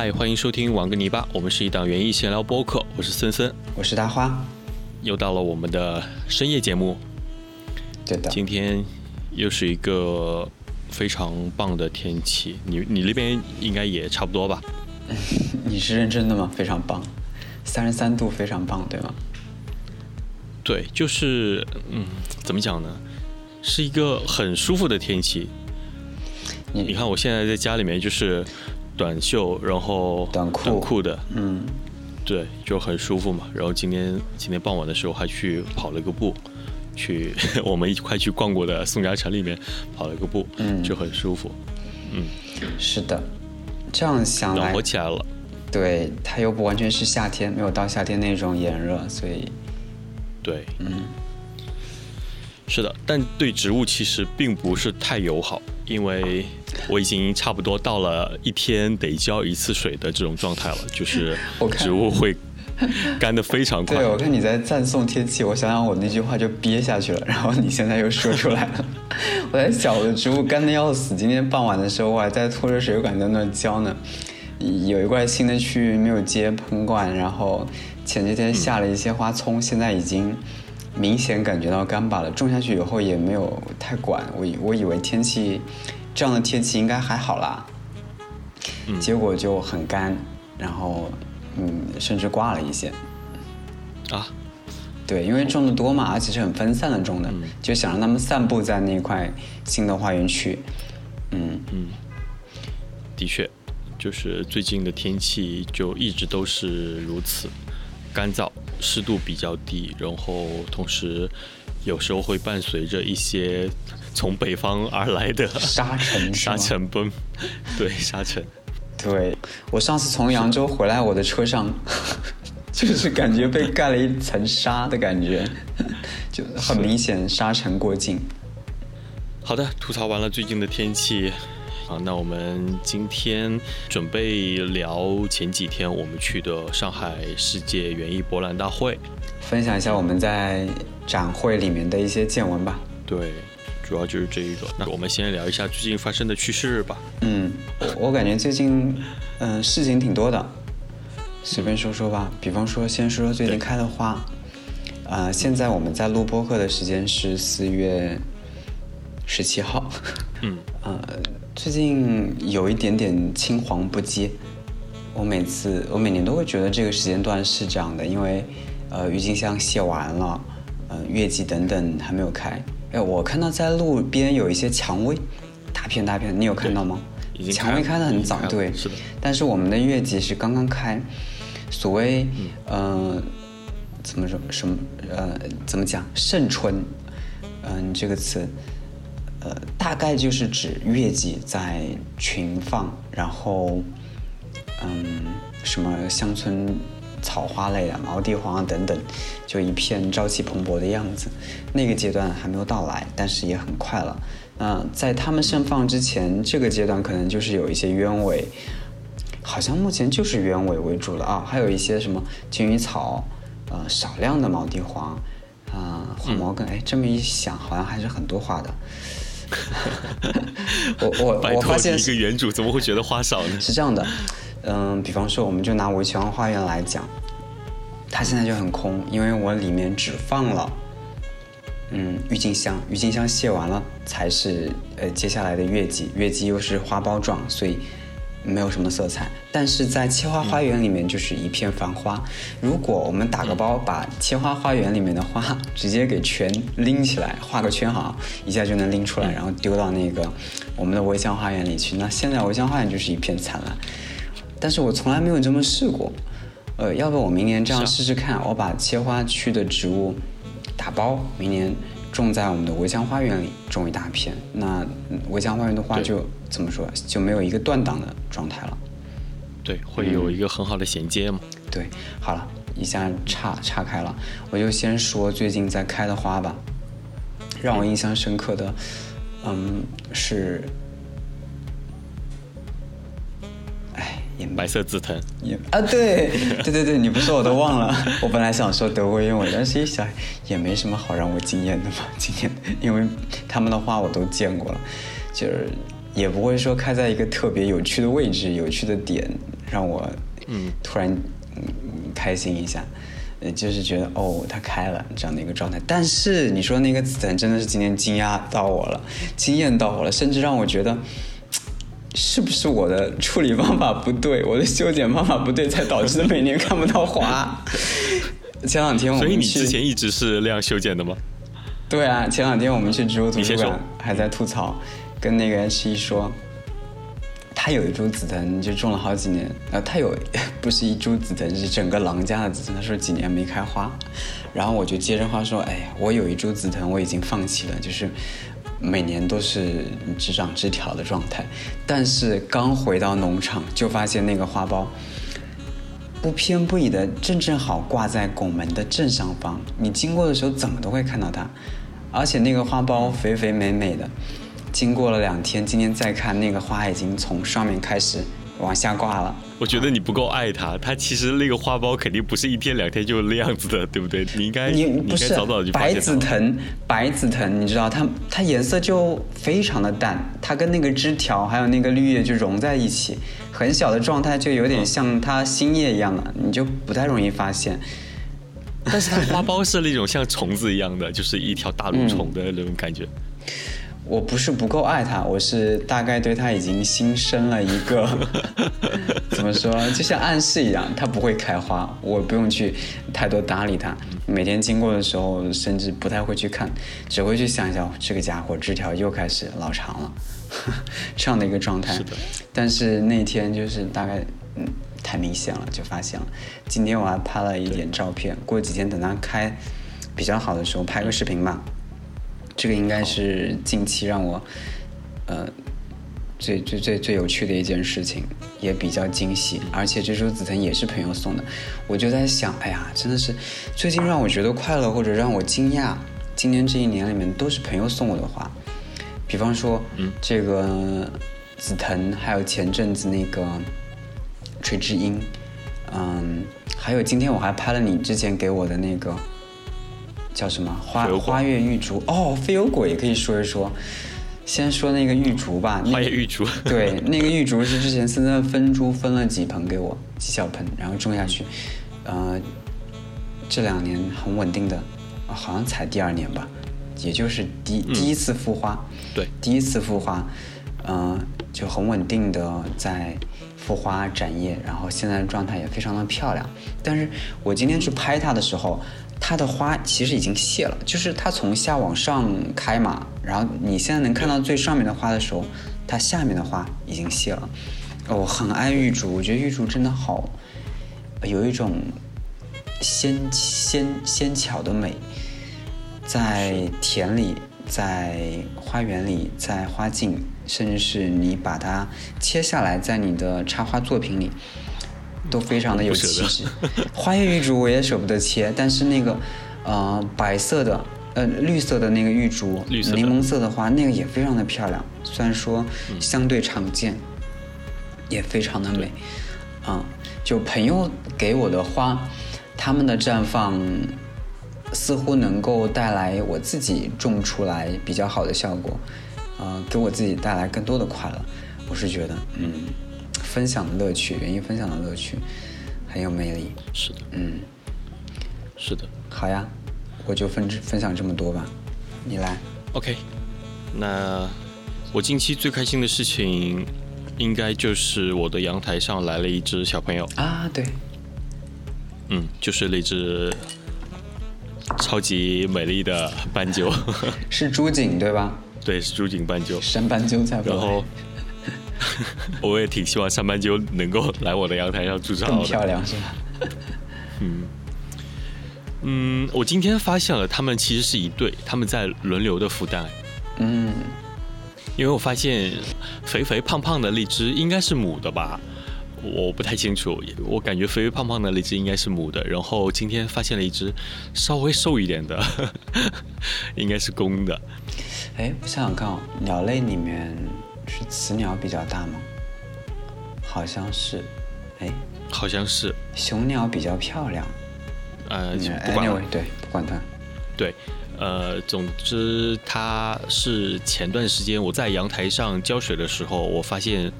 嗨，欢迎收听玩个泥巴，我们是一档园艺闲聊播客，我是森森，我是大花，又到了我们的深夜节目，对的，今天又是一个非常棒的天气，你你那边应该也差不多吧？你是认真的吗？非常棒，三十三度非常棒，对吗？对，就是嗯，怎么讲呢？是一个很舒服的天气。你你看，我现在在家里面就是短袖，然后短裤。短裤的，嗯，对，就很舒服嘛。然后今天今天傍晚的时候还去跑了个步，去 我们一块去逛过的宋家城里面跑了个步，嗯。就很舒服。嗯，是的，这样想来暖和，起来了。对，它又不完全是夏天，没有到夏天那种炎热，所以，对，嗯，是的，但对植物其实并不是太友好，因为我已经差不多到了一天得浇一次水的这种状态了，就是 植物会干得非常快对，。我看你在赞颂天气，我想想我那句话就憋下去了，然后你现在又说出来了。我在想我的植物干得要死，今天傍晚的时候我还在拖着水管在那浇呢。有一块新的区域没有接喷灌，然后前几天下了一些花葱，现在已经明显感觉到干巴了。种下去以后也没有太管，我以我以为天气这样的天气应该还好啦，嗯结果就很干，然后嗯甚至挂了一些。啊，对，因为种的多嘛，而且是很分散的种的，就想让他们散布在那块新的花园区。嗯嗯，的确，就是最近的天气就一直都是如此，干燥，湿度比较低，然后同时有时候会伴随着一些从北方而来的沙尘 沙尘崩，对沙尘，对我上次从扬州回来，我的车上 就是感觉被盖了一层沙的感觉，就很明显沙尘过境。好的，吐槽完了最近的天气，啊，那我们今天准备聊前几天我们去的上海世界园艺博览大会。分享一下我们在展会里面的一些见闻吧。对，主要就是这一个。那我们先聊一下最近发生的趣事吧。嗯，我我感觉最近嗯、事情挺多的，随便说说吧。比方说，先说说最近开的花。呃，现在我们在录播客的时间是四月十七号。嗯，呃，最近有一点点青黄不接。我每次我每年都会觉得这个时间段是这样的，因为呃郁金香谢完了，呃月季等等还没有开。哎，我看到在路边有一些蔷薇，大片大片，你有看到吗？蔷薇开的很早对，是的。但是我们的月季是刚刚开，所谓呃怎么说什么呃怎么讲盛春，嗯、这个词，呃大概就是指月季在群放，然后嗯什么乡村草花类啊、毛地黄啊等等，就一片朝气蓬勃的样子。那个阶段还没有到来，但是也很快了。那在它们盛放之前，这个阶段可能就是有一些鸢尾，好像目前就是鸢尾为主了啊，还有一些什么金鱼草，呃，少量的毛地黄，啊、花毛根。哎，这么一想，好像还是很多花的。我我我发现一个原主怎么会觉得花少呢？是这样的，嗯，比方说，我们就拿围墙花园来讲，它现在就很空，因为我里面只放了，嗯，郁金香，郁金香谢完了才是呃接下来的月季，月季又是花苞状，所以没有什么色彩。但是在切花花园里面就是一片繁花。如果我们打个包，把切花花园里面的花直接给全拎起来，画个圈好，一下就能拎出来，然后丢到那个我们的围墙花园里去。那现在围墙花园就是一片灿烂。但是我从来没有这么试过。呃，要不我明年这样试试看，我把切花区的植物打包，明年种在我们的围墙花园里，种一大片。那嗯围墙花园的花对就怎么说，就没有一个断档的状态了。对，会有一个很好的衔接嘛。对，好了，一下岔岔开了，我就先说最近在开的花吧。让我印象深刻的，嗯，是，也白色紫藤，也啊，对对对对，你不说我都忘了。我本来想说德国鸢尾，但是一想也没什么好让我惊艳的嘛。今年因为他们的花我都见过了，就是也不会说开在一个特别有趣的位置、有趣的点，让我嗯突然嗯开心一下，呃，就是觉得哦它开了这样的一个状态。但是你说那个紫藤真的是今天惊讶到我了，惊艳到我了，甚至让我觉得。是不是我的处理方法不对，我的修剪方法不对，才导致每年看不到花？前两天我们所以你之前一直是那样修剪的吗？对啊，前两天我们去植物图书馆，还在吐槽，跟那个 H 一说，他有一株紫藤就种了好几年，呃，他有 不是一株紫藤，是整个郎家的紫藤，他说几年没开花，然后我就接着话说，哎呀，我有一株紫藤我已经放弃了，就是。每年都是只长枝条的状态，但是刚回到农场就发现那个花苞不偏不倚的正正好挂在拱门的正上方，你经过的时候怎么都会看到它，而且那个花苞肥肥美美的，经过了两天，今天再看那个花已经从上面开始。往下挂了，我觉得你不够爱它。它其实那个花苞肯定不是一天两天就那样子的，对不对？你应该你不是白紫藤，白紫藤，你知道它它颜色就非常的淡，它跟那个枝条还有那个绿叶就融在一起，很小的状态就有点像它新叶一样的，你就不太容易发现。但是它花苞是那种像虫子一样的，就是一条大蠕虫的那种感觉。我不是不够爱它，我是大概对它已经心生了一个，怎么说，就像暗示一样，它不会开花，我不用去太多搭理它。每天经过的时候，甚至不太会去看，只会去想一想，这个家伙枝条又开始老长了，这样的一个状态。是的。但是那天就是大概，嗯，太明显了，就发现了。今天我还拍了一点照片，过几天等它开比较好的时候，拍个视频吧。这个应该是近期让我，呃，最最最最有趣的一件事情，也比较惊喜。而且这株紫藤也是朋友送的，我就在想，哎呀，真的是最近让我觉得快乐或者让我惊讶，今年这一年里面都是朋友送我的花。比方说，嗯，这个紫藤，还有前阵子那个垂枝樱，嗯，还有今天我还拍了你之前给我的那个。叫什么花花月玉竹哦，飞油果也可以说一说。先说那个玉竹吧，花月玉竹。对，那个玉竹是之前森森分株分了几盆给我，几小盆，然后种下去。呃，这两年很稳定的，好像才第二年吧，也就是第第一次复花。对，第一次复花，嗯，就很稳定的在复花展叶，然后现在的状态也非常的漂亮。但是我今天去拍它的时候。它的花其实已经谢了，就是它从下往上开嘛，然后你现在能看到最上面的花的时候，它下面的花已经谢了。我很爱玉竹，我觉得玉竹真的好，有一种纤纤纤巧的美，在田里，在花园里，在花径，甚至是你把它切下来，在你的插花作品里。都非常的有气质，花叶玉竹我也舍不得切，但是那个，呃，白色的，呃，绿色的那个玉竹，柠檬色的花，那个也非常的漂亮，虽然说相对常见，也非常的美，啊，就朋友给我的花，他们的绽放似乎能够带来我自己种出来比较好的效果，呃，给我自己带来更多的快乐，我是觉得，嗯。分享的乐趣，愿意分享的乐趣，很有魅力。是的，嗯，是的。好呀，我就分分享这么多吧，你来。OK，那我近期最开心的事情，应该就是我的阳台上来了一只小朋友啊，对，嗯，就是那只超级美丽的斑鸠，是朱槿对吧？对，是朱槿斑鸠，山斑鸠才不然后。我也挺希望上班就能够来我的阳台上筑巢的，漂亮是吧？嗯嗯，我今天发现了，他们其实是一对，他们在轮流的孵蛋。嗯，因为我发现肥肥胖胖的荔枝应该是母的吧，我不太清楚，我感觉肥肥胖胖的荔枝应该是母的，然后今天发现了一只稍微瘦一点的，应该是公的。哎，我想想看哦，鸟类里面。是雌鸟比较大吗？好像是，哎，好像是。雄鸟比较漂亮。呃，不管对，不管它。对，呃，总之它是前段时间我在阳台上浇水的时候，我发现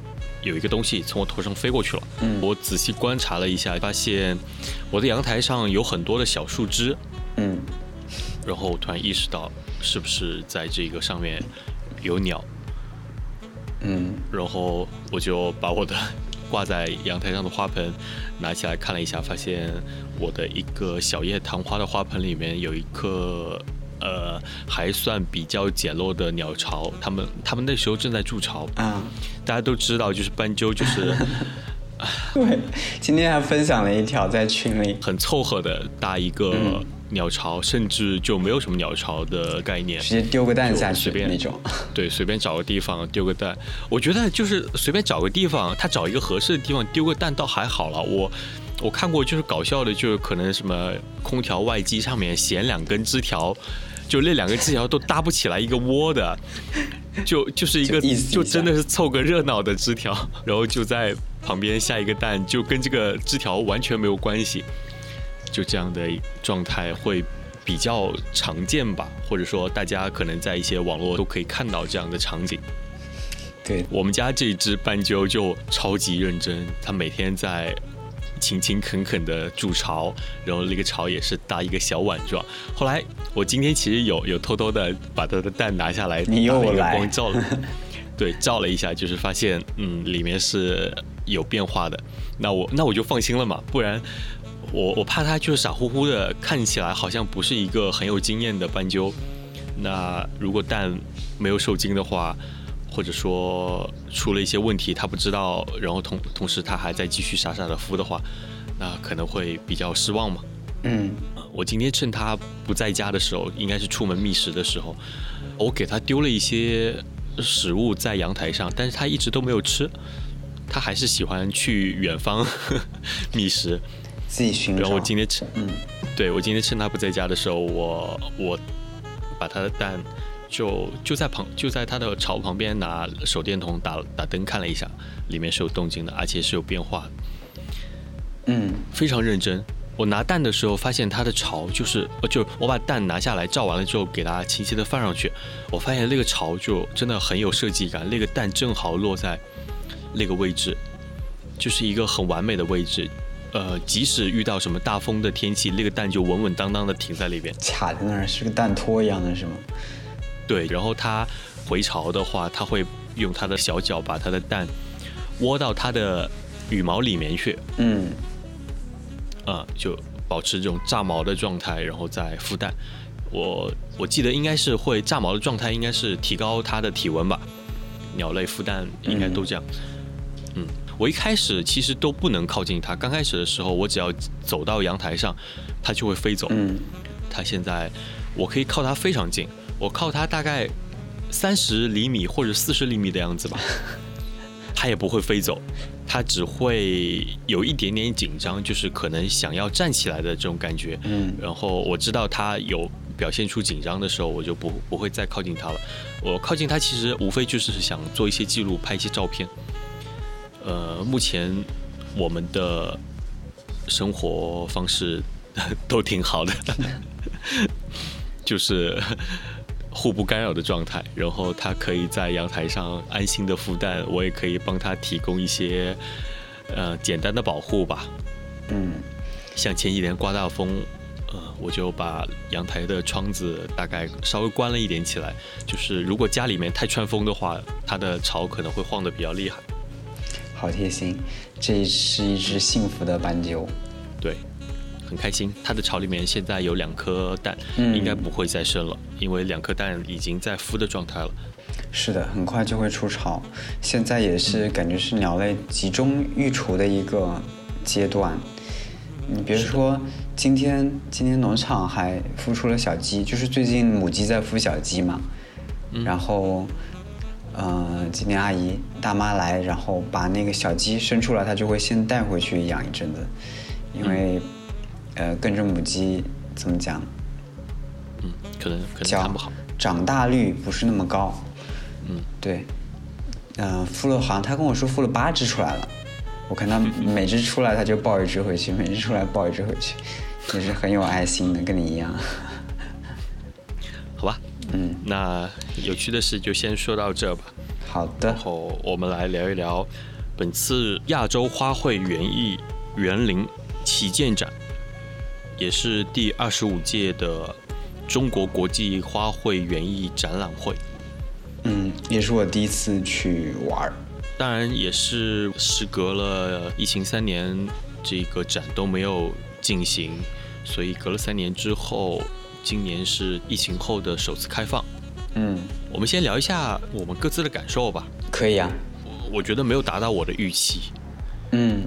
有一个东西从我头上飞过去了。嗯我仔细观察了一下，发现我的阳台上有很多的小树枝，嗯然后我突然意识到，是不是在这个上面有鸟？嗯。然后我就把我的 挂在阳台上的花盆拿起来看了一下，发现我的一个小叶昙花的花盆里面有一颗呃还算比较简陋的鸟巢，他们他们那时候正在筑巢。啊，大家都知道，就是斑鸠就是 对，今天还分享了一条在群里，很凑合的搭一个嗯鸟巢，甚至就没有什么鸟巢的概念。直接丢个蛋下去那种。对，随便找个地方丢个蛋。我觉得就是随便找个地方，他找一个合适的地方丢个蛋倒还好了。我我看过就是搞笑的，就是可能什么空调外机上面衔两根枝条，就那两根枝条都搭不起来一个窝的，就就是一个就真的是凑个热闹的枝条，然后就在旁边下一个蛋，就跟这个枝条完全没有关系。就这样的状态会比较常见吧，或者说大家可能在一些网络都可以看到这样的场景。对，我们家这只斑鸠就超级认真，它每天在勤勤恳恳的筑巢，然后那个巢也是搭一个小碗状。后来我今天其实有有偷偷的把它的蛋拿下来，你又打了一个来光照了，对，照了一下，就是发现嗯里面是有变化的。那我那我就放心了嘛，不然我我怕它就是傻乎乎的，看起来好像不是一个很有经验的斑鸠。那如果蛋没有受精的话，或者说出了一些问题，它不知道，然后同同时它还在继续傻傻的孵的话，那可能会比较失望嘛。嗯呃我今天趁它不在家的时候，应该是出门觅食的时候，我给它丢了一些食物在阳台上，但是它一直都没有吃，它还是喜欢去远方 觅食。自己寻找。然后我今天趁，嗯对我今天趁他不在家的时候，我我把他的蛋就就在旁就在他的巢旁边拿手电筒打打灯看了一下，里面是有动静的，而且是有变化的。嗯非常认真。我拿蛋的时候发现它的巢就是，呃，就我把蛋拿下来照完了之后，给它清晰的放上去，我发现那个巢就真的很有设计感，那个蛋正好落在那个位置，就是一个很完美的位置。呃，即使遇到什么大风的天气，那个蛋就稳稳当当的停在那边。卡在那儿是个蛋托一样的是吗？对，然后它回巢的话，它会用它的小脚把它的蛋窝到它的羽毛里面去，嗯啊、就保持这种炸毛的状态，然后再孵蛋。我我记得应该是会炸毛的状态，应该是提高它的体温吧。鸟类孵蛋应该都这样。嗯，我一开始其实都不能靠近它。刚开始的时候，我只要走到阳台上，它就会飞走。嗯它现在我可以靠它非常近，我靠它大概三十厘米或者四十厘米的样子吧，它也不会飞走，它只会有一点点紧张，就是可能想要站起来的这种感觉。嗯然后我知道它有表现出紧张的时候，我就不不会再靠近它了。我靠近它其实无非就是想做一些记录，拍一些照片。呃，目前我们的生活方式 都挺好的，就是互不干扰的状态。然后它可以在阳台上安心的孵蛋，我也可以帮它提供一些呃简单的保护吧。嗯像前几天刮大风，呃，我就把阳台的窗子大概稍微关了一点起来，就是如果家里面太穿风的话，它的巢可能会晃得比较厉害。好贴心，这是一只幸福的斑鸠。对，很开心。它的巢里面现在有两颗蛋，嗯应该不会再生了，因为两颗蛋已经在孵的状态了。是的，很快就会出巢。现在也是感觉是鸟类集中育雏的一个阶段。你比如说，今天今天农场还孵出了小鸡，就是最近母鸡在孵小鸡嘛。然后，呃，今天阿姨大妈来，然后把那个小鸡生出来，她就会先带回去养一阵子，因为，呃，跟着母鸡怎么讲，嗯，可能可能叫看不好。长大率不是那么高。嗯，对，嗯、孵了好像他跟我说孵了八只出来了，我看他每只出来他就抱一只回去，每只出来抱一只回去，也是很有爱心的，跟你一样。好吧，嗯，那有趣的事就先说到这吧。好的然，后我们来聊一聊本次亚洲花卉园艺园林旗舰展，也是第二十五届的中国国际花卉园艺展览会。嗯，也是我第一次去玩儿。当然，也是时隔了疫情三年，这个展都没有进行，所以隔了三年之后，今年是疫情后的首次开放。嗯，我们先聊一下我们各自的感受吧。可以啊。我觉得没有达到我的预期。嗯，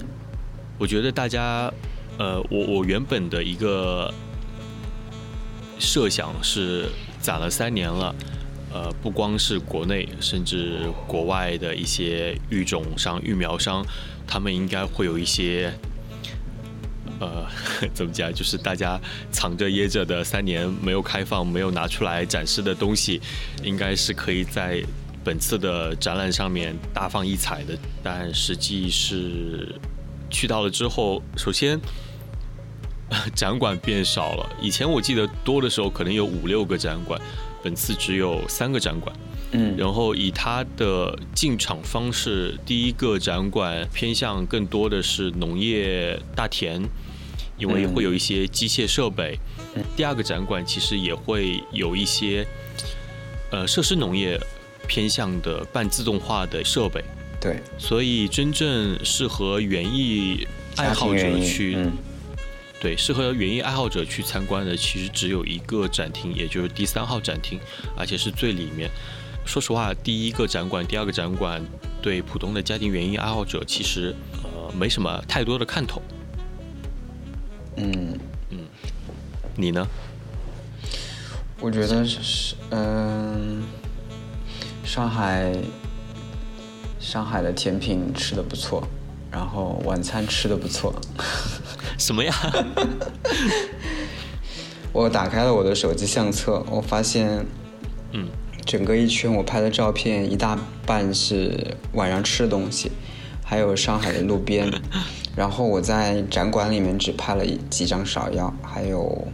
我觉得大家，呃，我我原本的一个设想是攒了三年了，呃，不光是国内，甚至国外的一些育种商、育苗商，他们应该会有一些，呃，怎么讲，就是大家藏着掖着的三年没有开放、没有拿出来展示的东西，应该是可以在。本次的展览上面大放异彩的，但实际是去到了之后，首先 展馆变少了。以前我记得多的时候可能有五六个展馆，本次只有三个展馆。嗯，然后以它的进场方式，第一个展馆偏向更多的是农业大田，因为会有一些机械设备。第二个展馆其实也会有一些呃设施农业。偏向的半自动化的设备，对，所以真正适合园艺爱好者去，对，适合园艺爱好者去参观的，其实只有一个展厅，也就是第三号展厅，而且是最里面。说实话，第一个展馆、第二个展馆对普通的家庭园艺爱好者其实呃没什么太多的看头。嗯嗯，你呢？我觉得是嗯。上海，上海的甜品吃的不错，然后晚餐吃的不错。什么呀？我打开了我的手机相册，我发现，嗯，整个一圈我拍的照片一大半是晚上吃的东西，还有上海的路边。然后我在展馆里面只拍了几张芍药，还有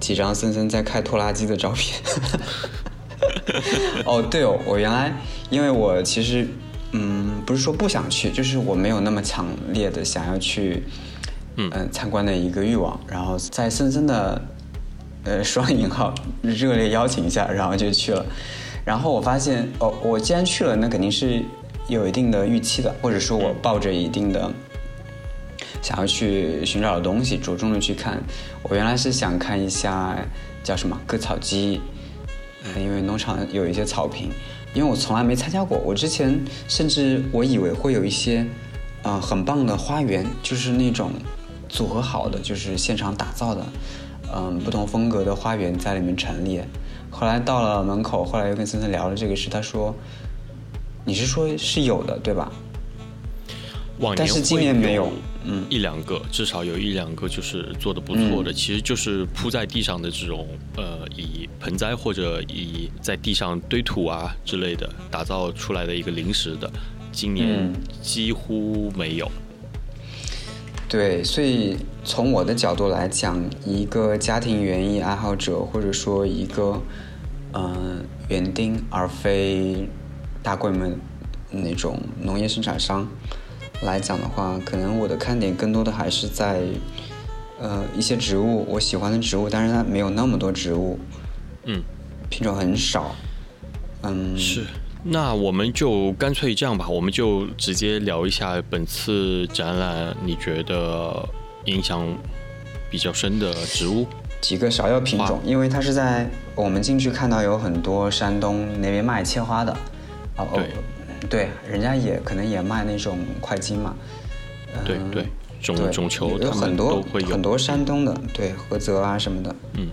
几张森森在开拖拉机的照片。哦，对哦，我原来因为我其实，嗯，不是说不想去，就是我没有那么强烈的想要去，嗯参观的一个欲望。然后在森森的，呃，双引号热烈邀请下，然后就去了。然后我发现，哦，我既然去了，那肯定是有一定的预期的，或者说我抱着一定的想要去寻找的东西，着重的去看。我原来是想看一下叫什么割草机。因为农场有一些草坪，因为我从来没参加过，我之前甚至我以为会有一些，呃，很棒的花园，就是那种组合好的，就是现场打造的，嗯，不同风格的花园在里面陈列。后来到了门口，后来又跟森森聊了这个事，他说，你是说是有的，对吧？但是今年没有。嗯，一两个，至少有一两个就是做的不错的，其实就是铺在地上的这种，呃，以盆栽或者以在地上堆土啊之类的打造出来的一个临时的，今年几乎没有。对，所以从我的角度来讲，一个家庭园艺爱好者，或者说一个嗯园丁，而非大规模那种农业生产商。来讲的话，可能我的看点更多的还是在，呃，一些植物，我喜欢的植物，但是它没有那么多植物，嗯，品种很少，嗯，是，那我们就干脆这样吧，我们就直接聊一下本次展览，你觉得影响比较深的植物？几个芍药品种，因为它是在我们进去看到有很多山东那边卖切花的，哦，对。对，人家也可能也卖那种快金嘛，对对，种种球有很多有很多山东的，对菏泽啊什么的，嗯，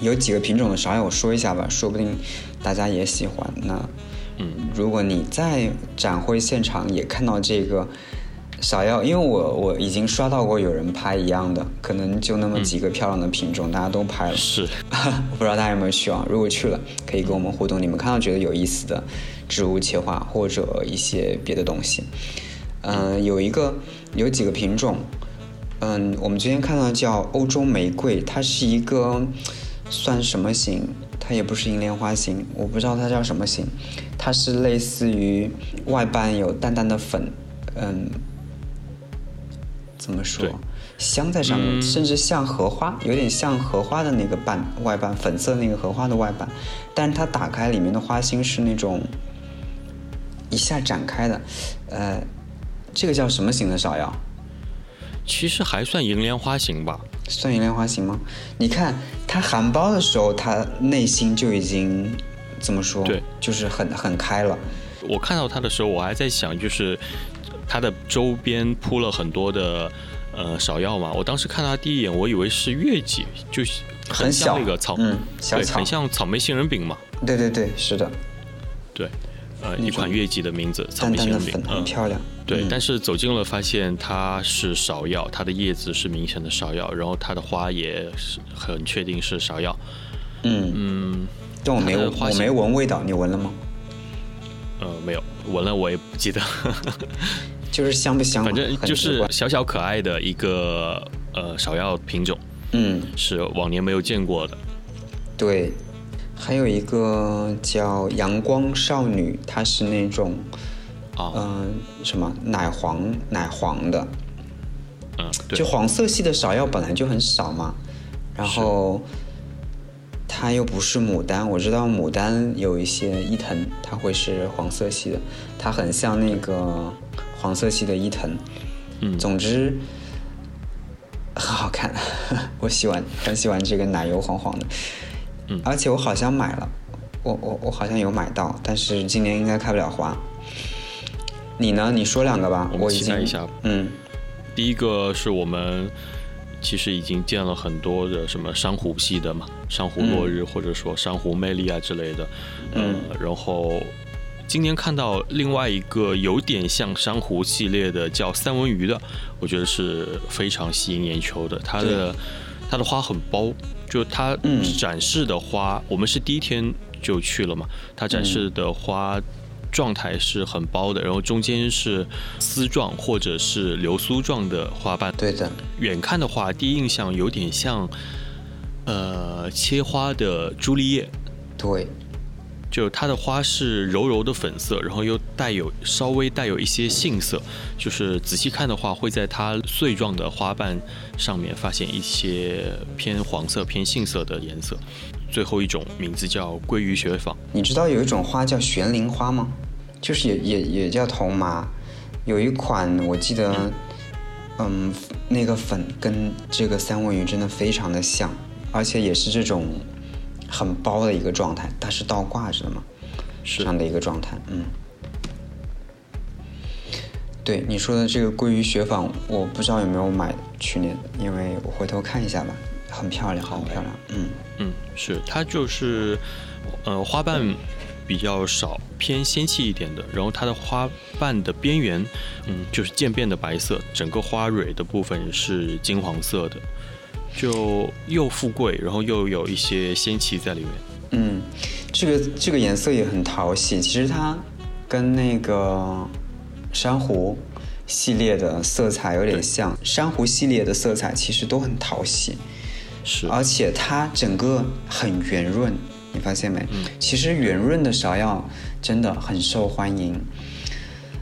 有几个品种的芍药我说一下吧，说不定大家也喜欢。那，嗯，如果你在展会现场也看到这个芍药，因为我我已经刷到过有人拍一样的，可能就那么几个漂亮的品种，大家都拍了，是，我不知道大家有没有去啊？如果去了，可以跟我们互动，你们看到觉得有意思的。植物切花或者一些别的东西，嗯，有一个有几个品种，嗯，我们今天看到叫欧洲玫瑰，它是一个算什么型？它也不是银莲花型，我不知道它叫什么型。它是类似于外瓣有淡淡的粉，嗯，怎么说？镶在上面，甚至像荷花，有点像荷花的那个瓣外瓣，粉色那个荷花的外瓣，但是它打开里面的花心是那种一下展开的，呃，这个叫什么型的芍药？其实还算银莲花型吧。算银莲花型吗？你看它含苞的时候，它内心就已经怎么说？对，就是很很开了。我看到它的时候，我还在想，就是它的周边铺了很多的呃芍药嘛。我当时看到它第一眼，我以为是月季，就是很像那个草，嗯，对，很像草莓杏仁饼嘛。对对对，是的。对，呃，一款月季的名字，草莓杏仁饼，很漂亮。对，但是走近了发现它是芍药，它的叶子是明显的芍药，然后它的花也是很确定是芍药。嗯嗯，但我没我没闻味道，你闻了吗？呃，没有，闻了我也不记得。就是香不香？反正就是小小可爱的一个呃芍药品种。嗯，是往年没有见过的。对，还有一个叫阳光少女，她是那种。嗯，什么奶黄奶黄的，嗯，就黄色系的芍药本来就很少嘛，然后它又不是牡丹，我知道牡丹有一些伊藤，它会是黄色系的，它很像那个黄色系的伊藤，嗯，总之很好看，我喜欢很喜欢这个奶油黄黄的，嗯，而且我好像买了，我我我好像有买到，但是今年应该开不了花。你呢？你说两个吧，我期待一下。嗯，第一个是我们其实已经见了很多的什么珊瑚系的嘛，珊瑚落日或者说珊瑚魅力啊之类的。嗯，然后今年看到另外一个有点像珊瑚系列的叫三文鱼的，我觉得是非常吸引眼球的。它的它的花很包，就它展示的花，我们是第一天就去了嘛，它展示的花。状态是很包的，然后中间是丝状或者是流苏状的花瓣。对的，远看的话，第一印象有点像，呃，切花的朱丽叶。对，就它的花是柔柔的粉色，然后又带有稍微带有一些杏色，就是仔细看的话，会在它穗状的花瓣上面发现一些偏黄色、偏杏色的颜色。最后一种名字叫鲑鱼雪纺。你知道有一种花叫悬铃花吗？就是也也也叫铜麻。有一款我记得，嗯，那个粉跟这个三文鱼真的非常的像，而且也是这种很包的一个状态，它是倒挂着的嘛，是这样的一个状态。嗯，对你说的这个鲑鱼雪纺，我不知道有没有买去年，因为我回头看一下吧。很漂亮，很漂亮。嗯嗯，是它就是，呃，花瓣比较少，偏仙气一点的。然后它的花瓣的边缘，嗯，就是渐变的白色。整个花蕊的部分是金黄色的，就又富贵，然后又有一些仙气在里面。嗯，这个这个颜色也很讨喜。其实它跟那个珊瑚系列的色彩有点像，珊瑚系列的色彩其实都很讨喜。是，而且它整个很圆润，你发现没？嗯，其实圆润的芍药真的很受欢迎。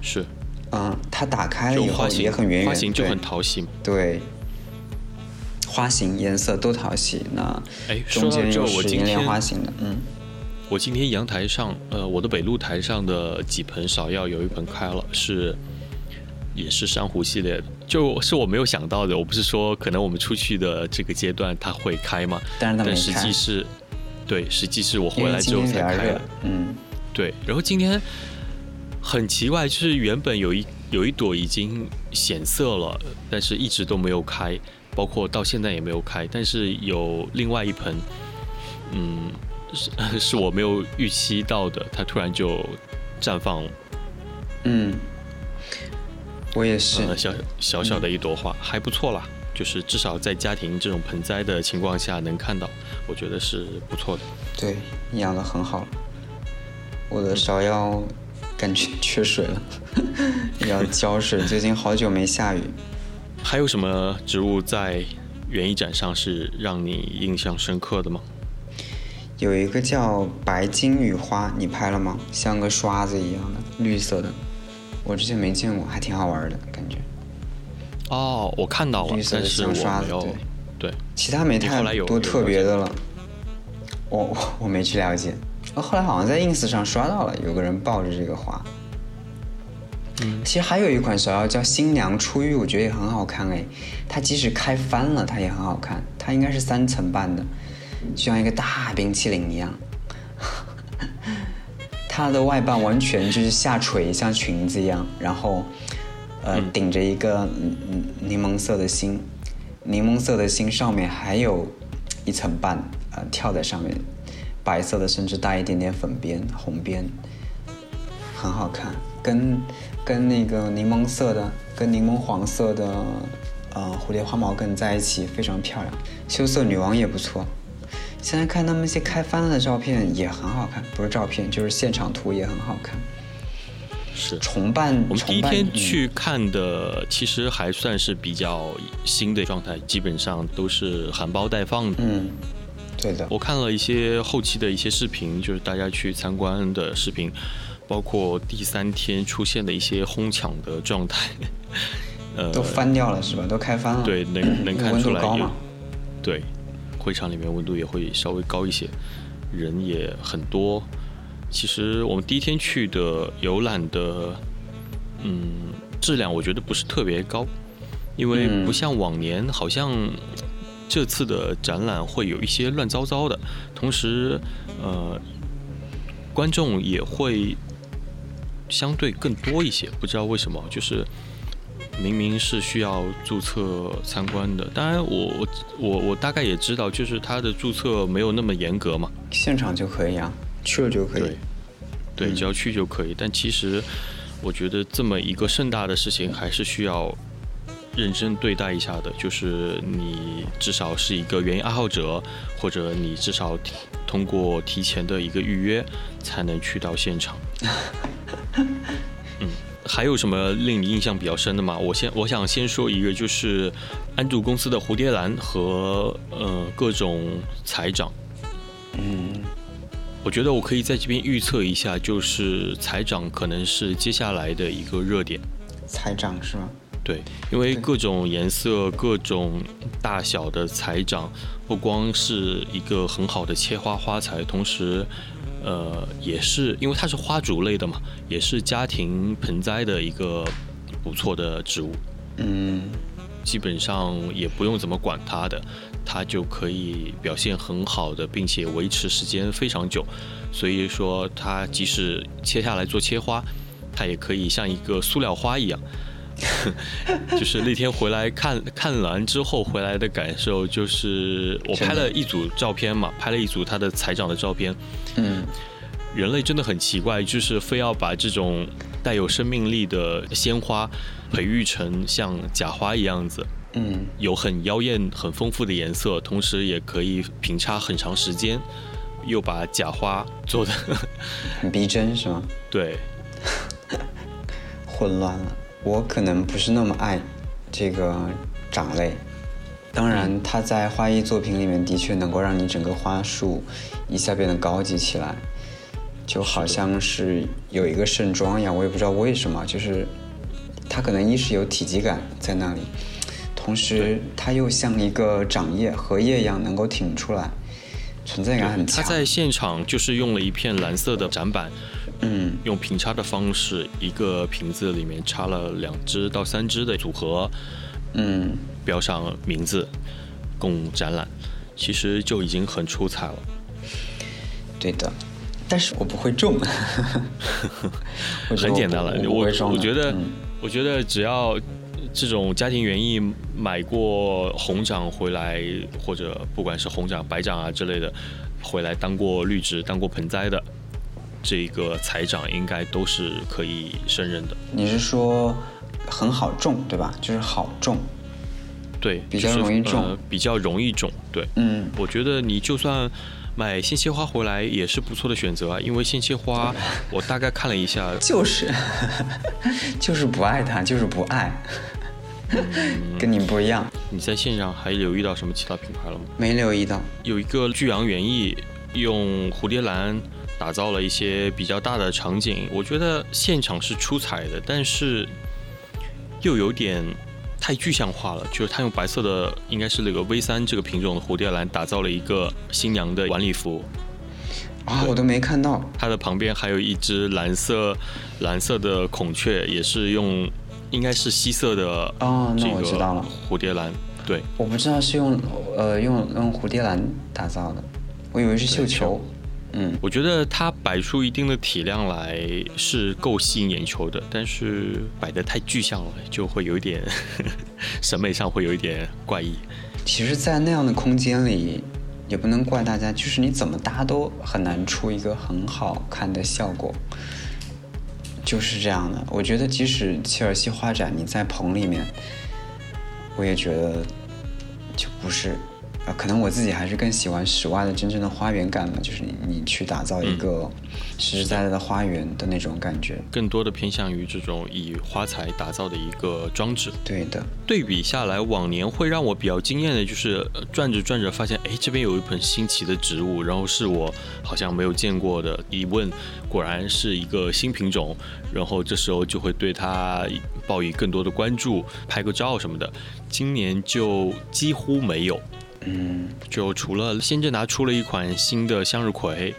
是，嗯，它打开了以后也很圆圆，花型就很讨喜。对，花型颜色都讨喜。那哎，中间又是银莲花型的，嗯。我今天阳台上，呃，我的北露台上的几盆芍药有一盆开了，是。也是珊瑚系列的，就是我没有想到的。我不是说可能我们出去的这个阶段它会开吗？但是实际是，对，实际是我回来之后才开的。嗯，对。然后今天很奇怪，就是原本有一有一朵已经显色了，但是一直都没有开，包括到现在也没有开。但是有另外一盆，嗯，是是我没有预期到的，它突然就绽放。嗯。我也是，小小小的一朵花还不错啦，就是至少在家庭这种盆栽的情况下能看到，我觉得是不错的。对，养的很好。我的芍药感觉缺水了，要浇水。最近好久没下雨。还有什么植物在园艺展上是让你印象深刻的吗？有一个叫白金羽花，你拍了吗？像个刷子一样的，绿色的。我之前没见过，还挺好玩的感觉。哦，我看到了绿，色的刷子对。对，其他没太多特别的了。我我我没去了解。后来好像在 ins 上刷到了，有个人抱着这个花。嗯，其实还有一款手摇叫新娘出浴，我觉得也很好看哎。它即使开翻了，它也很好看。它应该是三层半的，就像一个大冰淇淋一样。它的外半完全就是下垂，像裙子一样，然后呃顶着一个嗯嗯柠檬色的心，柠檬色的心上面还有一层半呃跳在上面，白色的甚至带一点点粉边红边，很好看，跟跟那个柠檬色的跟柠檬黄色的呃蝴蝶花毛茛在一起非常漂亮，羞涩女王也不错。现在看他们一些开翻了的照片也很好看，不是照片就是现场图也很好看。是。重办，我们第一天去看的，其实还算是比较新的状态，基本上都是含苞待放的。嗯，对的，我看了一些后期的一些视频，就是大家去参观的视频，包括第三天出现的一些哄抢的状态，呃，都翻掉了是吧？都开翻了。对，能能看出来有度高嘛。对，会场里面温度也会稍微高一些，人也很多。其实我们第一天去的游览的，嗯，质量我觉得不是特别高，因为嗯不像往年，好像这次的展览会有一些乱糟糟的，同时，呃，观众也会相对更多一些，不知道为什么，就是明明是需要注册参观的，当然我我我我大概也知道，就是它的注册没有那么严格嘛，现场就可以啊，去了就可以对。，对，嗯只要去就可以。但其实我觉得这么一个盛大的事情，还是需要认真对待一下的。就是你至少是一个园艺爱好者，或者你至少通过提前的一个预约，才能去到现场。嗯，还有什么令你印象比较深的吗？我先我想先说一个，就是安度公司的蝴蝶兰和呃各种彩长。嗯，我觉得我可以在这边预测一下，就是彩长可能是接下来的一个热点。彩长是吗？对，因为各种颜色、各种大小的彩掌，不光是一个很好的切花花材，同时，呃，也是因为它是花烛类的嘛，也是家庭盆栽的一个不错的植物。嗯，基本上也不用怎么管它的，它就可以表现很好的，并且维持时间非常久。所以说，它即使切下来做切花，它也可以像一个塑料花一样。就是那天回来看看完之后回来的感受，就是我拍了一组照片嘛，拍了一组他的彩长的照片。嗯，人类真的很奇怪，就是非要把这种带有生命力的鲜花培育成像假花一样子。嗯，有很妖艳、很丰富的颜色，同时也可以平插很长时间，又把假花做的 很逼真是吗？对，混乱了。我可能不是那么爱这个掌类，当然，它在花艺作品里面的确能够让你整个花束一下变得高级起来，就好像是有一个盛装一样。我也不知道为什么，就是它可能一是有体积感在那里，同时它又像一个掌叶、荷叶一样能够挺出来，存在感很他强。在现场就是用了一片蓝色的展板，嗯。用平插的方式，一个瓶子里面插了两只到三只的组合，嗯，标上名字，供展览，其实就已经很出彩了。对的。但是我不会种，很简单了，我我觉得，嗯。我觉得只要这种家庭园艺买过红掌回来，或者不管是红掌、白掌啊之类的，回来当过绿植、当过盆栽的，这个财长应该都是可以胜任的。你是说很好种对吧？就是好种，对，比较容易种呃，比较容易种。对，嗯，我觉得你就算买鲜切花回来也是不错的选择啊，因为鲜切花 我大概看了一下，就是就是不爱它，就是不爱，嗯跟你不一样，你在线上还留意到什么其他品牌了吗？没留意到。有一个巨阳园艺用蝴蝶兰打造了一些比较大的场景。我觉得现场是出彩的，但是又有点太具象化了。就是他用白色的，应该是那个 V 三这个品种的蝴蝶兰，打造了一个新娘的晚礼服。啊，我都没看到。它的旁边还有一只蓝色蓝色的孔雀，也是用应该是西色的哦，那我知道了，蝴蝶兰。对，我不知道是用呃用用蝴蝶兰打造的，我以为是绣球。嗯，我觉得它摆出一定的体量来是够吸引眼球的，但是摆的太具象了，就会有一点 审美上会有一点怪异。其实，在那样的空间里。也不能怪大家，就是你怎么搭都很难出一个很好看的效果，就是这样的。我觉得即使切尔西画展，你在棚里面，我也觉得就不是。可能我自己还是更喜欢室外的真正的花园感嘛，就是你你去打造一个实实在在的花园的那种感觉，更多的偏向于这种以花材打造的一个装置。对的，对比下来，往年会让我比较惊艳的就是转着转着发现，哎，这边有一盆新奇的植物，然后是我好像没有见过的，一问果然是一个新品种，然后这时候就会对它报以更多的关注，拍个照什么的。今年就几乎没有。嗯，就除了仙正达出了一款新的向日葵，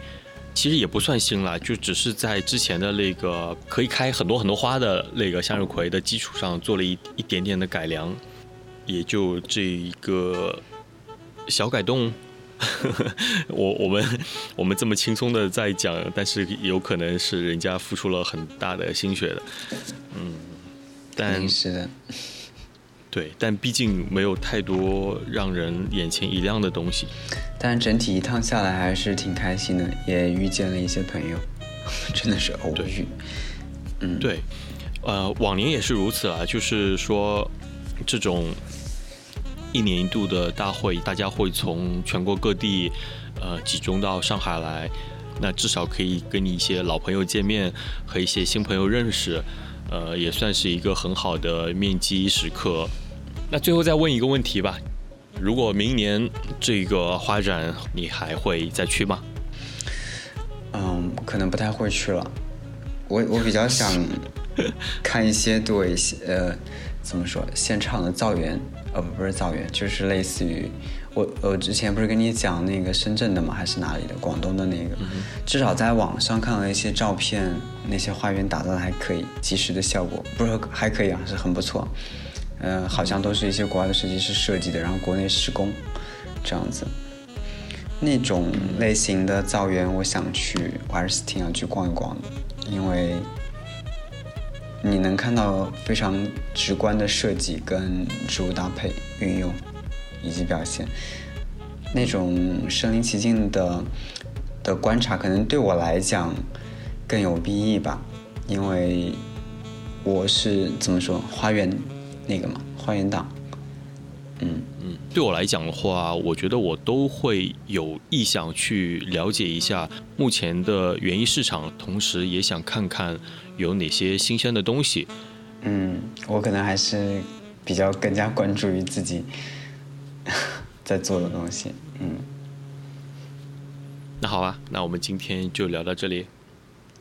其实也不算新了，就只是在之前的那个可以开很多很多花的那个向日葵的基础上做了一一点点的改良，也就这一个小改动。我我们我们这么轻松的在讲，但是有可能是人家付出了很大的心血的，嗯，但是。对，但毕竟没有太多让人眼前一亮的东西。但整体一趟下来还是挺开心的，也遇见了一些朋友，真的是偶遇。嗯，对，呃，往年也是如此啊，就是说这种一年一度的大会，大家会从全国各地呃集中到上海来，那至少可以跟你一些老朋友见面，和一些新朋友认识。呃，也算是一个很好的面基时刻。那最后再问一个问题吧：如果明年这个花展，你还会再去吗？嗯，可能不太会去了。我我比较想 看一些对呃，怎么说，现场的造园，呃，不不是造园，就是类似于。我我之前不是跟你讲那个深圳的吗？还是哪里的？广东的那个，至少在网上看到一些照片，那些花园打造的还可以，及时的效果不是还可以啊，是很不错。呃，好像都是一些国外的设计师设计的，然后国内施工，这样子。那种类型的造园，我想去，我还是挺想去逛一逛的，因为你能看到非常直观的设计跟植物搭配运用。以及表现，那种身临其境的的观察，可能对我来讲更有裨益吧，因为我是怎么说花园那个嘛，花园党。嗯嗯，对我来讲的话，我觉得我都会有意向去了解一下目前的园艺市场，同时也想看看有哪些新鲜的东西。嗯，我可能还是比较更加关注于自己。在做的东西，嗯，那好吧，那我们今天就聊到这里。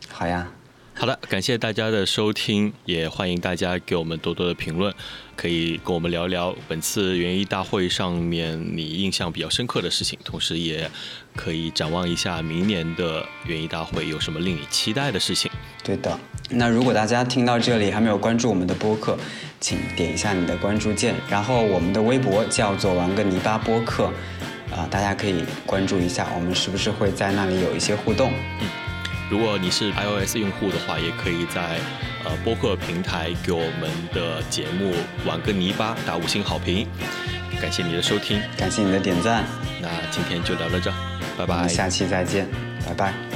好呀，好的，感谢大家的收听，也欢迎大家给我们多多的评论，可以跟我们聊聊本次园艺大会上面你印象比较深刻的事情，同时也可以展望一下明年的园艺大会有什么令你期待的事情。对的，那如果大家听到这里还没有关注我们的播客。请点一下你的关注键，然后我们的微博叫做“玩个泥巴播客”，啊，大家可以关注一下，我们是不是会在那里有一些互动？嗯，如果你是 iOS 用户的话，也可以在呃播客平台给我们的节目“玩个泥巴”打五星好评。感谢你的收听，感谢你的点赞。那今天就聊到这，拜拜，下期再见，拜拜。